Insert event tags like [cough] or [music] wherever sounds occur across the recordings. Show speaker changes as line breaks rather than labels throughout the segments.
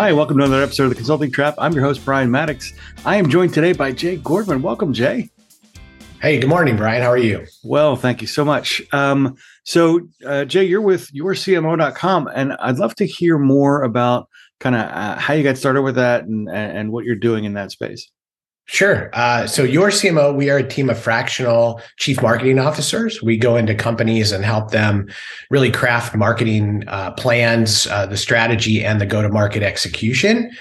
Hi, welcome to another episode of the Consulting Trap. I'm your host, Brian Mattocks. I am joined today by Jay Gordman. Welcome, Jay.
Hey, good morning, Brian. How are you?
Well, thank you so much. Um, so, uh, Jay, you're with yorcmo.com, and I'd love to hear more about kind of uh, how you got started with that and, and what you're doing in that space.
Sure. Uh, so, yorCMO, we are a team of fractional chief marketing officers. We go into companies and help them really craft marketing uh, plans, uh, the strategy, and the go to market execution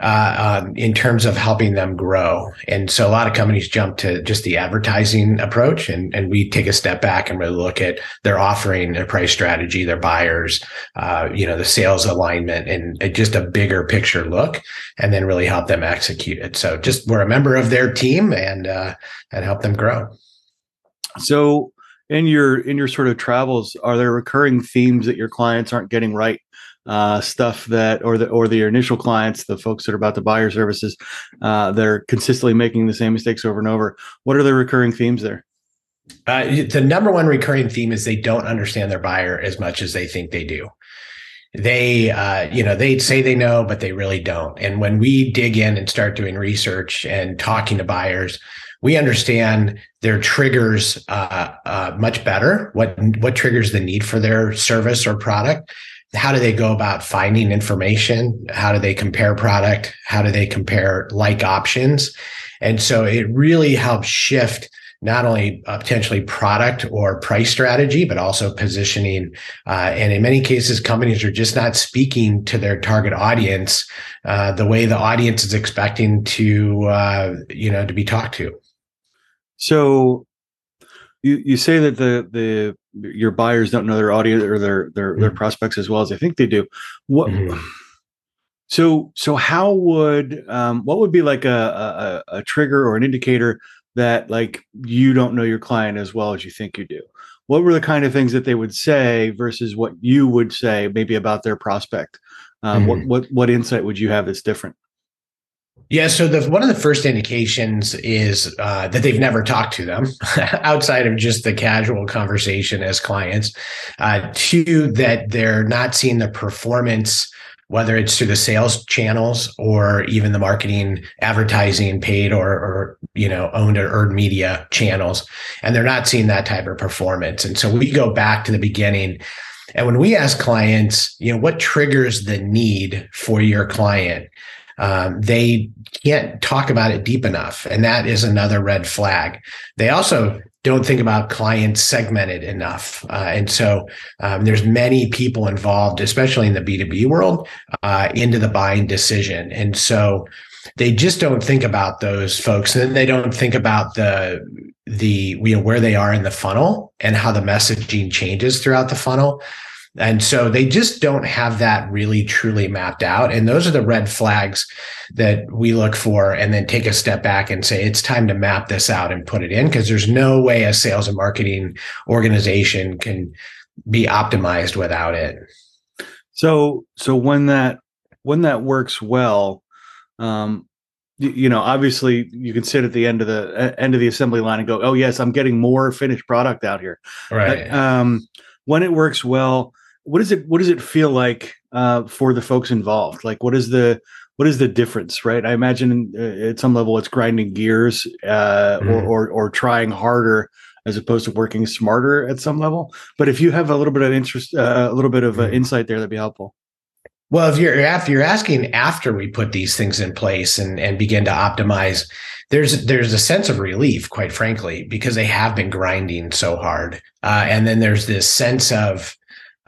uh, um, in terms of helping them grow. And so a lot of companies jump to just the advertising approach, and, and we take a step back and really look at their offering, their price strategy, their buyers, uh, you know, the sales alignment, and just a bigger picture look, and then really help them execute it. So just we're a member of their team and uh, and help them grow.
So in your in your sort of travels, are there recurring themes that your clients aren't getting right? Uh, stuff that, or the or the initial clients, the folks that are about to buy your services, uh, that are consistently making the same mistakes over and over. What are the recurring themes there?
Uh, the number one recurring theme is they don't understand their buyer as much as they think they do. They, uh, you know, they say they know, but they really don't. And when we dig in and start doing research and talking to buyers, we understand their triggers uh, uh, much better. What what triggers the need for their service or product, how do they go about finding information? How do they compare product? How do they compare like options? And so it really helps shift not only uh, potentially product or price strategy, but also positioning. Uh, and in many cases, companies are just not speaking to their target audience uh, the way the audience is expecting to, uh, you know, to be talked to.
So you, you say that the the your buyers don't know their audience or their their mm-hmm. their prospects as well as they think they do. What? Mm-hmm. So so how would um, what would be like a, a a trigger or an indicator that like you don't know your client as well as you think you do? What were the kind of things that they would say versus what you would say maybe about their prospect? Um, mm-hmm. What what what insight would you have that's different?
Yeah, so the one of the first indications is uh, that they've never talked to them [laughs] outside of just the casual conversation as clients. Uh, two, that they're not seeing the performance, whether it's through the sales channels or even the marketing, advertising, paid or, or you know owned or earned media channels, and they're not seeing that type of performance. And so we go back to the beginning. And when we ask clients, you know, what triggers the need for your client? Um, they can't talk about it deep enough. And that is another red flag. They also don't think about clients segmented enough. Uh, and so um, there's many people involved, especially in the B2B world, uh, into the buying decision. And so they just don't think about those folks. And they don't think about the the you know where they are in the funnel and how the messaging changes throughout the funnel. And so they just don't have that really truly mapped out. And those are the red flags that we look for and then take a step back and say, it's time to map this out and put it in because there's no way a sales and marketing organization can be optimized without it.
So, so when that, when that works well, um, you, you know, obviously you can sit at the end of the end of the assembly line and go, "Oh yes, I'm getting more finished product out here."
Right.
But, um, when it works well, what does it what does it feel like uh, for the folks involved? Like, what is the what is the difference, right? I imagine uh, at some level it's grinding gears uh, mm. or, or, or trying harder as opposed to working smarter at some level. But if you have a little bit of interest, uh, a little bit of uh, mm. insight there, that'd be helpful.
Well, if you're after you're asking after we put these things in place and and begin to optimize, there's there's a sense of relief, quite frankly, because they have been grinding so hard, uh, and then there's this sense of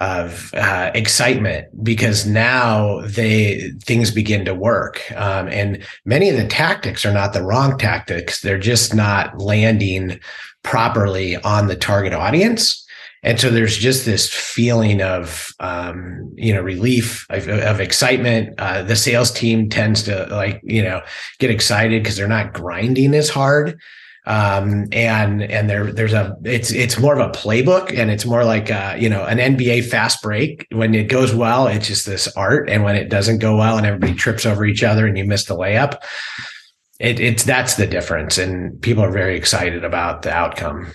of uh, excitement because now they things begin to work. Um, and many of the tactics are not the wrong tactics. They're just not landing properly on the target audience. And so there's just this feeling of um, you know relief of, of excitement. Uh, the sales team tends to like you know get excited because they're not grinding as hard um, and and there there's a it's it's more of a playbook and it's more like uh, you know an NBA fast break. When it goes well, it's just this art, and when it doesn't go well, and everybody trips over each other, and you miss the layup, it, it's that's the difference, and people are very excited about the outcome.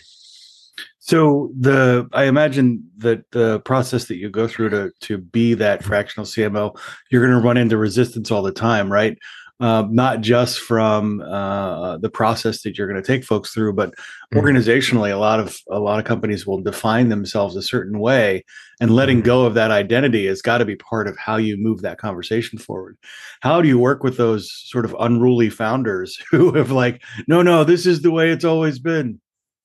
So the I imagine that the process that you go through to to be that fractional CMO, you're going to run into resistance all the time, right? Uh, not just from uh, the process that you're going to take folks through, but mm-hmm. organizationally, a lot of a lot of companies will define themselves a certain way, and letting mm-hmm. go of that identity has got to be part of how you move that conversation forward. How do you work with those sort of unruly founders [laughs] who have like, no, no, this is the way it's always been?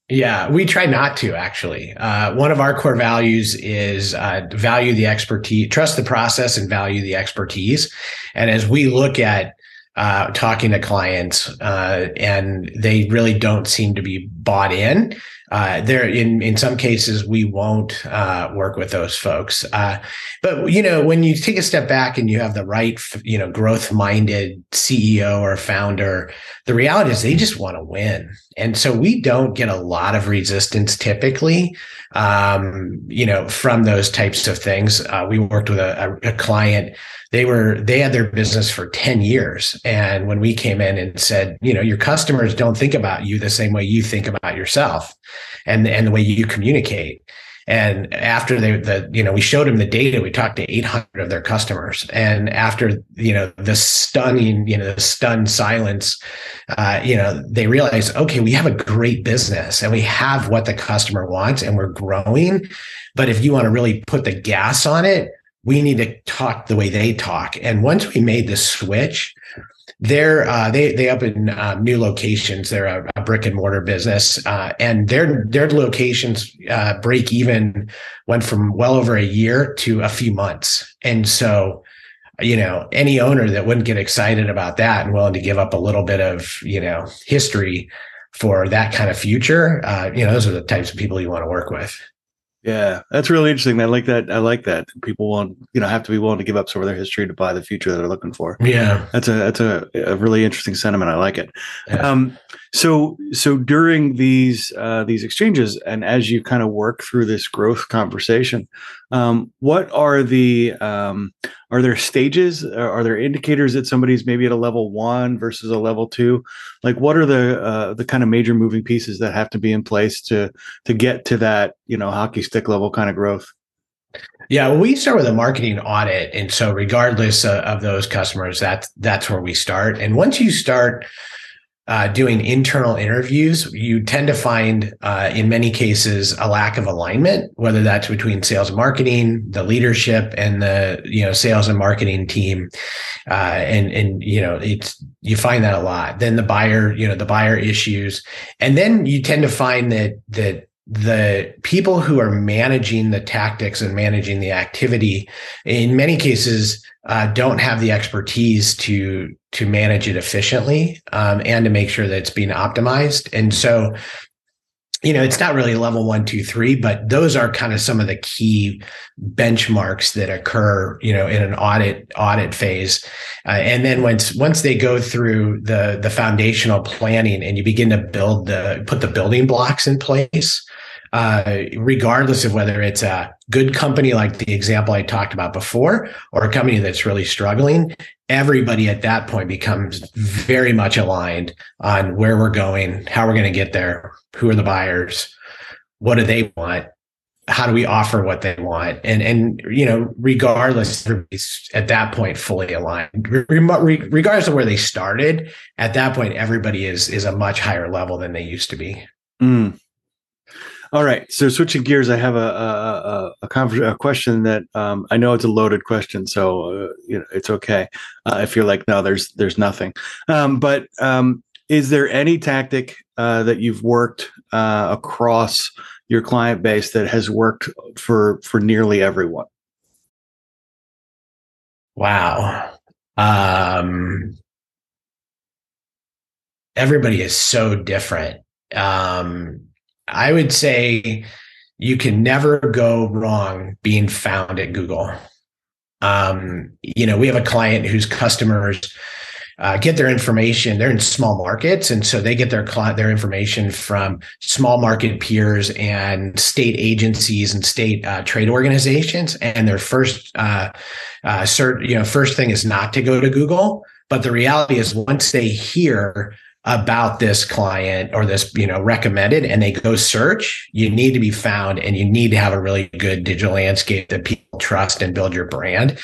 Yeah, we try not to actually. Uh, one of our core values is uh, value the expertise, trust the process, and value the expertise. And as we look at uh, talking to clients, uh, and they really don't seem to be bought in, uh, there in in some cases we won't uh, work with those folks. Uh, but you know, when you take a step back and you have the right, you know, growth minded CEO or founder, the reality is they just want to win, and so we don't get a lot of resistance typically. Um, you know, from those types of things. Uh, we worked with a, a, client they were they had their business for 10 years and when we came in and said you know your customers don't think about you the same way you think about yourself and and the way you communicate and after they the you know we showed them the data we talked to 800 of their customers and after you know the stunning you know the stunned silence uh, you know they realized okay we have a great business and we have what the customer wants and we're growing but if you want to really put the gas on it we need to talk the way they talk. And once we made the switch, they're uh, they they up in uh, new locations. They're a, a, brick and mortar business, uh, and their their locations uh, break even went from well over a year to a few months. And so, you know, any owner that wouldn't get excited about that and willing to give up a little bit of you know history for that kind of future, uh, you know, those are the types of people you want to work with.
Yeah, that's really interesting. I like that. I like that. People want, you know, have to be willing to give up some of their history to buy the future that they're looking for.
Yeah,
that's a that's a, a really interesting sentiment. I like it. Yeah. Um, so so during these uh, these exchanges, and as you kind of work through this growth conversation, um, what are the um, are there stages? Are there indicators that somebody's maybe at a level one versus a level two? Like, what are the uh, the kind of major moving pieces that have to be in place to to get to that you know hockey stick level kind of growth?
Yeah, well, we start with a marketing audit, and so regardless of, of those customers, that's that's where we start. And once you start uh, doing internal interviews, you tend to find, uh, in many cases, a lack of alignment, whether that's between sales and marketing, the leadership, and the you know sales and marketing team, uh, and and you know it's you find that a lot. Then the buyer, you know, the buyer issues, and then you tend to find that that the people who are managing the tactics and managing the activity, in many cases, uh, don't have the expertise to to manage it efficiently um, and to make sure that it's being optimized. And so, you know, it's not really level one, two, three, but those are kind of some of the key benchmarks that occur, you know, in an audit audit phase. Uh, and then once once they go through the the foundational planning and you begin to build the put the building blocks in place, uh, regardless of whether it's a good company like the example I talked about before, or a company that's really struggling, everybody at that point becomes very much aligned on where we're going, how we're going to get there, who are the buyers, what do they want, how do we offer what they want, and and you know, regardless, at that point fully aligned. Regardless of where they started, at that point, everybody is is a much higher level than they used to be.
Mm. All right. So switching gears, I have a a, a, a, a question that um, I know it's a loaded question, so uh, you know it's okay uh, if you're like, no, there's there's nothing. Um, but um, is there any tactic uh, that you've worked uh, across your client base that has worked for for nearly everyone?
Wow. Um, everybody is so different. Um, I would say you can never go wrong being found at Google. Um, you know, we have a client whose customers uh, get their information. They're in small markets, and so they get their their information from small market peers and state agencies and state uh, trade organizations. And their first uh, uh, cert, you know, first thing is not to go to Google. But the reality is, once they hear about this client or this you know recommended and they go search you need to be found and you need to have a really good digital landscape that people trust and build your brand.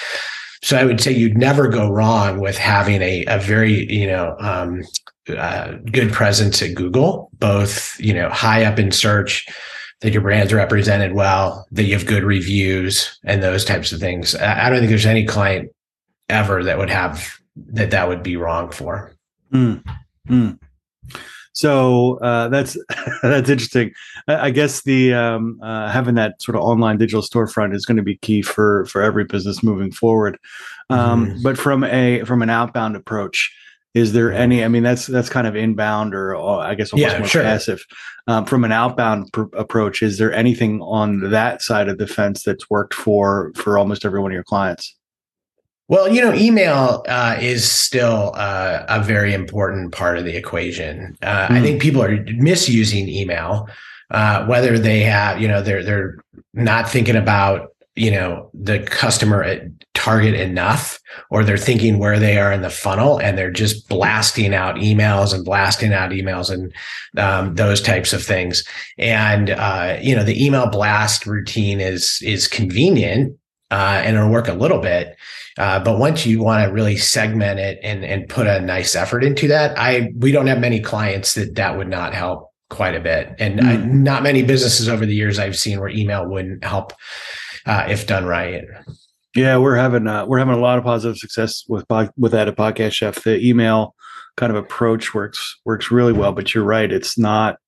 So i would say you'd never go wrong with having a, a very you know um, uh, good presence at google both you know high up in search that your brand's represented well that you have good reviews and those types of things. I don't think there's any client ever that would have that that would be wrong for.
Mm. Mm. So uh, that's [laughs] that's interesting. I, I guess the um, uh, having that sort of online digital storefront is going to be key for for every business moving forward. Um, mm-hmm. But from a from an outbound approach, is there any? I mean, that's that's kind of inbound or I guess almost yeah, more sure. passive. Um, from an outbound pr- approach, is there anything on that side of the fence that's worked for for almost every one of your clients?
Well, you know, email uh, is still uh, a very important part of the equation. Uh, mm. I hmm. think people are misusing email, uh, whether they have, you know, they're they're not thinking about, you know, the customer target enough, or they're thinking where they are in the funnel, and they're just blasting out emails and blasting out emails and um, those types of things. And uh, you know, the email blast routine is is convenient uh, and it'll work a little bit uh, but once you want to really segment it and and put a nice effort into that, I we don't have many clients that that would not help quite a bit, and mm. I, not many businesses over the years I've seen where email wouldn't help uh, if done right.
Yeah, we're having uh, we're having a lot of positive success with with that at Podcast Chef. The email kind of approach works works really well, but you're right, it's not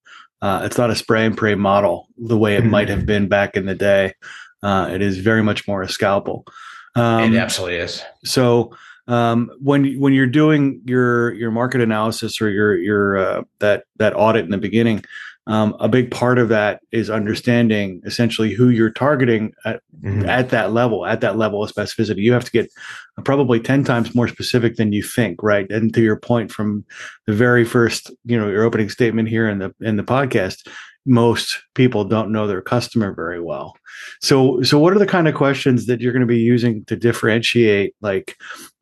uh, it's not a spray and pray model the way it mm might have been back in the day. Uh, it is very much more a scalpel.
Um, it absolutely is.
So um, when when you're doing your your market analysis or your your uh, that that audit in the beginning, um, a big part of that is understanding essentially who you're targeting at, mm-hmm. at that level, at that level of specificity. You have to get probably 10 times more specific than you think, right? And to your point from the very first, you know, your opening statement here in the in the podcast, most people don't know their customer very well. So, so what are the kind of questions that you're going to be using to differentiate like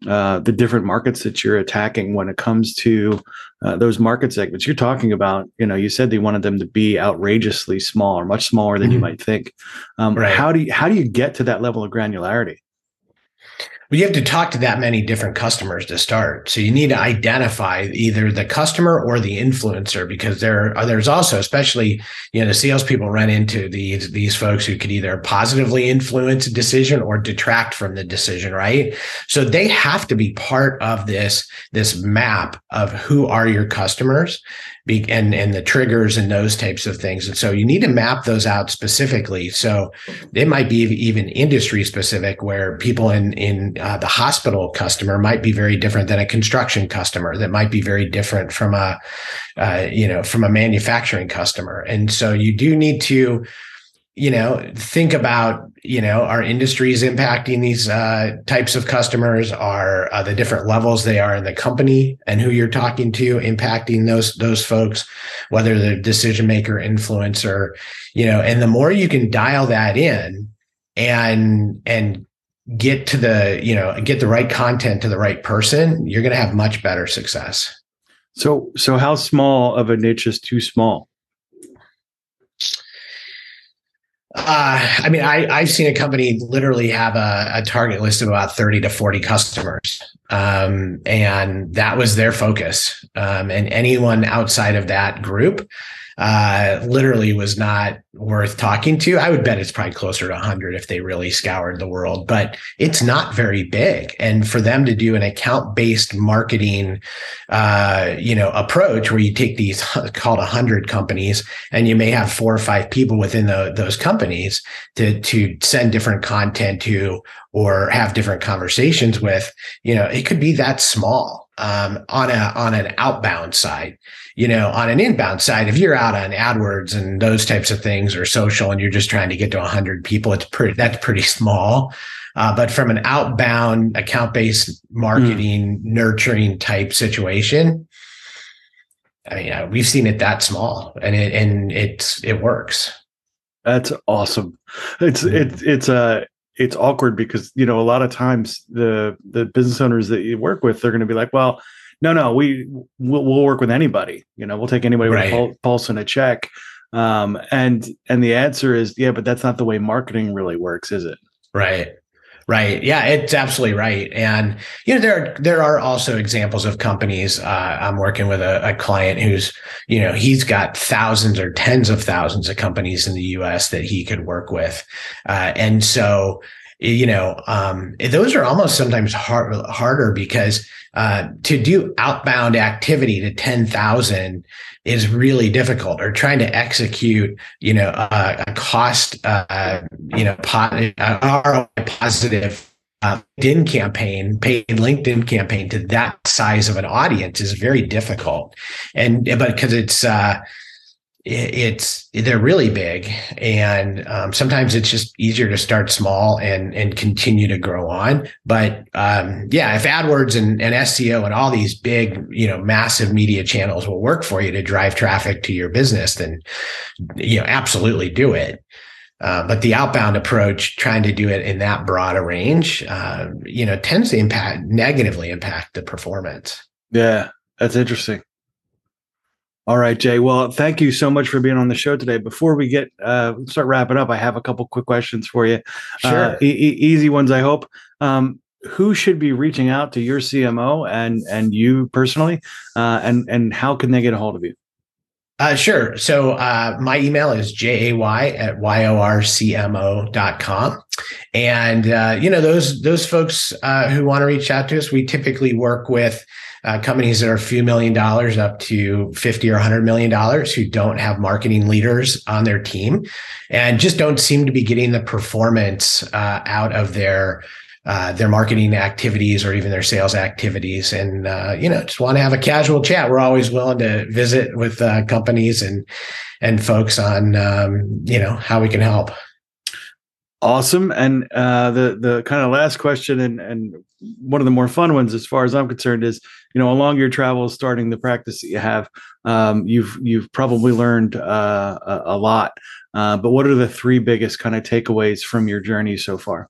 uh, the different markets that you're attacking when it comes to uh, those market segments you're talking about? You know, you said they wanted them to be outrageously small or much smaller than mm-hmm. you might think. Um, right. How do you how do you get to that level of granularity?
Well, you have to talk to that many different customers to start. So you need to identify either the customer or the influencer because there are, there's also, especially, you know, the salespeople run into these, these folks who could either positively influence a decision or detract from the decision, right? So they have to be part of this, this map of who are your customers be, and and the triggers and those types of things. And so you need to map those out specifically. So it might be even industry specific, where people in in uh, the hospital customer might be very different than a construction customer. That might be very different from a uh, you know from a manufacturing customer. And so you do need to you know think about you know our industries impacting these uh, types of customers are uh, the different levels they are in the company and who you're talking to impacting those those folks whether they're decision maker influencer you know and the more you can dial that in and and get to the you know get the right content to the right person you're going to have much better success.
So so how small of a niche is too small
uh, I mean, I, I've seen a company literally have a, a target list of about 30 to 40 customers. Um, and that was their focus. Um, and anyone outside of that group uh, literally was not worth talking to. I would bet it's probably closer to 100 if they really scoured the world, but it's not very big. And for them to do an account based marketing, uh, you know, approach where you take these called 100 companies and you may have four or five people within the, those companies to to send different content to or have different conversations with, you know, it could be that small um, on a on an outbound side you know, on an inbound side, if you're out on AdWords and those types of things or social and you're just trying to get to 100 people, it's pretty, that's pretty [laughs] small. Uh, but from an outbound account based marketing, mm. nurturing type situation, I mean, uh, we've seen it that small and it, and it's, it works.
That's awesome. It's, it's, it's a, uh, it's awkward because, you know, a lot of times the, the business owners that you work with, they're going to be like, well, no, no, we we'll, we'll work with anybody. You know, we'll take anybody right. with a pulse and a check. Um, and and the answer is yeah, but that's not the way marketing really works, is it?
Right. Right. Yeah, it's absolutely right. And you know, there are, there are also examples of companies. Uh, I'm working with a, a, client who's, you know, he's got thousands or tens of thousands of companies in the U.S. that he could work with, uh, and so you know, um, those are almost sometimes hard, harder because uh, to do outbound activity to ten thousand is really difficult or trying to execute, you know, a, a cost, uh, you know, po- uh, positive uh, LinkedIn campaign, paid LinkedIn campaign to that size of an audience is very difficult. And, but because it's, uh, it's they're really big and um, sometimes it's just easier to start small and and continue to grow on. But um, yeah if adwords and, and seo and all these big you know massive media channels will work for you to drive traffic to your business then you know absolutely do it. Uh, but the outbound approach trying to do it in that broad a range uh, you know tends to impact negatively impact the performance.
Yeah that's interesting all right, Jay. Well, thank you so much for being on the show today. Before we get uh, start wrapping up, I have a couple quick questions for you.
Uh, sure, uh,
e- easy ones, I hope. Um, who should be reaching out to yorCMO and and you personally, uh, and and how can they get a hold of you?
Uh, sure. So uh, my email is jay at yorcmo.com. And, uh, you know, those, those folks uh, who want to reach out to us, we typically work with uh, companies that are a few million dollars up to 50 or 100 million dollars who don't have marketing leaders on their team and just don't seem to be getting the performance uh, out of their uh, their marketing activities or even their sales activities. And uh, you know just want to have a casual chat. We're always willing to visit with uh, companies and and folks on um, you know how we can help.
Awesome. And uh, the the kind of last question and and one of the more fun ones as far as i'm concerned is you know along your travels starting the practice that you have um, you've you've probably learned uh, a, a, lot. Uh, but what are the three biggest kind of takeaways from your journey so far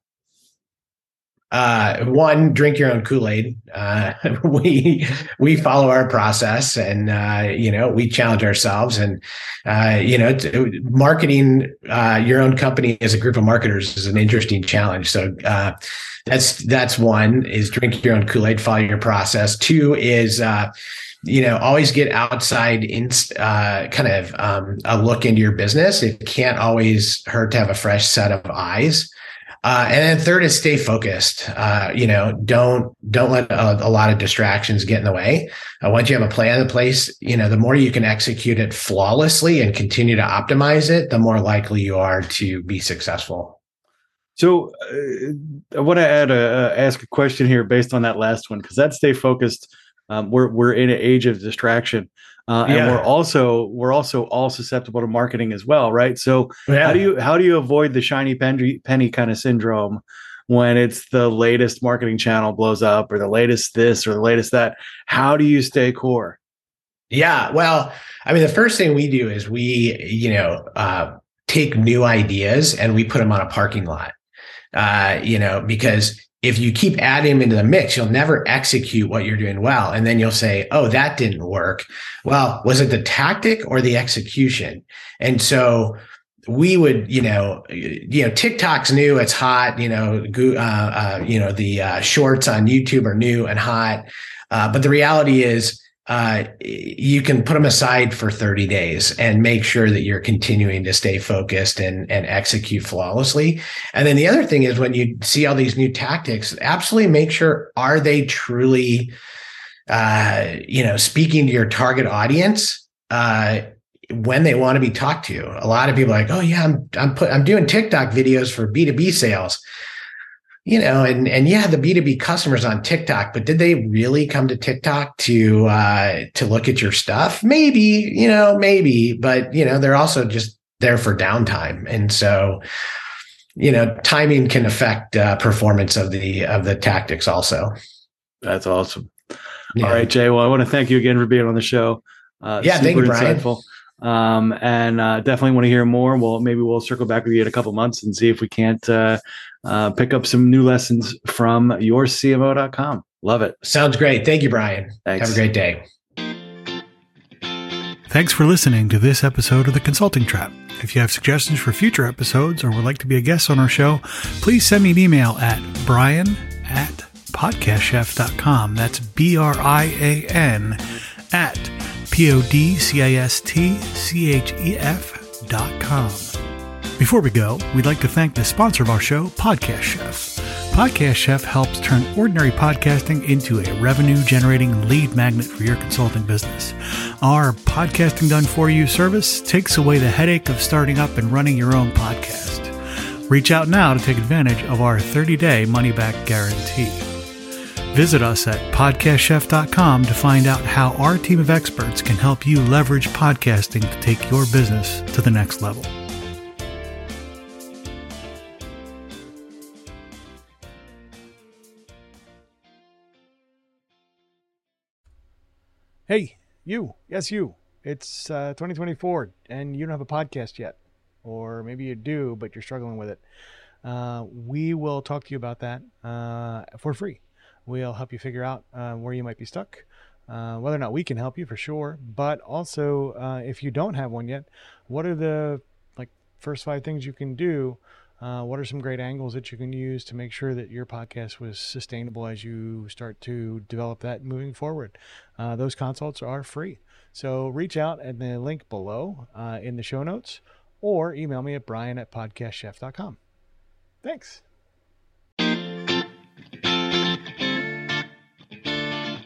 uh, one drink your own kool-aid. Uh, [laughs] we we follow our process and uh, you know we challenge ourselves and uh, you know marketing uh, your own company as a group of marketers is an interesting challenge. So uh, that's that's one is drink your own kool-aid follow your process. Two is you know always get outside in kind of um, a look into your business. It can't always hurt to have a fresh set of eyes uh, and then third is stay focused. Uh, you know, don't don't let a, a, lot of distractions get in the way. Uh, once you have a plan in place, you know, the more you can execute it flawlessly and continue to optimize it, the more likely you are to be successful.
So, uh, I want to add a, ask a question here based on that last one because that stay focused. Um, we're we're in an age of distraction. Uh, and we're also we're also all susceptible to marketing as well, right? So yeah. how do you how do you avoid the shiny penny, penny kind of syndrome when it's the latest marketing channel blows up or the latest this or the latest that? How do you stay core?
Yeah, well, I mean, the first thing we do is we you know uh, take new ideas and we put them on a parking lot. Uh, you know, because if you keep adding them into the mix, you'll never execute what you're doing well. And then you'll say, oh, that didn't work. Well, was it the tactic or the execution? And so we would, you know, you know, TikTok's new, it's hot, you know, uh, uh, you know, the uh, shorts on YouTube are new and hot. Uh, but the reality is, uh, you can put them aside for 30 days and make sure that you're continuing to stay focused and, and execute flawlessly. And then the other thing is when you see all these new tactics, absolutely make sure are they truly, uh, you know, speaking to your target audience uh, when they want to be talked to. A lot of people are like, oh yeah, I'm I'm put I'm doing TikTok videos for B2B sales you know, and and yeah, the B two B customers on TikTok, but did they really come to TikTok to uh, to look at your stuff? Maybe, you know, maybe, but you know, they're also just there for downtime, and so you know, timing can affect uh, performance of the of the tactics also.
That's awesome. Yeah. All right, Jay. Well, I want to thank you again for being on the show.
Uh, yeah, thank you, Brian. Insightful.
Um, and uh, definitely want to hear more. Well, maybe we'll circle back with you in a couple months and see if we can't uh, uh, pick up some new lessons from yorcmo.com.
Love it.
Sounds great. Thank you, Brian.
Thanks.
Have a great day.
Thanks for listening to this episode of The Consulting Trap. If you have suggestions for future episodes or would like to be a guest on our show, please send me an email at brian at podcastchef.com. That's B R I A N at P O D C I S T C H E F dot com. Before we go, we'd like to thank the sponsor of our show, Podcast Chef. Podcast Chef helps turn ordinary podcasting into a revenue generating lead magnet for your consulting business. Our podcasting done for you service takes away the headache of starting up and running your own podcast. Reach out now to take advantage of our 30 day money back guarantee. Visit us at podcastchef.com to find out how our team of experts can help you leverage podcasting to take your business to the next level. Hey, you. Yes, you. It's uh, 2024 and you don't have a podcast yet. Or maybe you do, but you're struggling with it. Uh, we will talk to you about that uh, for free. We'll help you figure out uh, where you might be stuck, uh, whether or not we can help you for sure. But also, uh, if you don't have one yet, what are the like first five things you can do? Uh, what are some great angles that you can use to make sure that your podcast was sustainable as you start to develop that moving forward? Uh, those consults are free. So reach out at the link below uh, in the show notes or email me at brian at podcastchef.com. Thanks.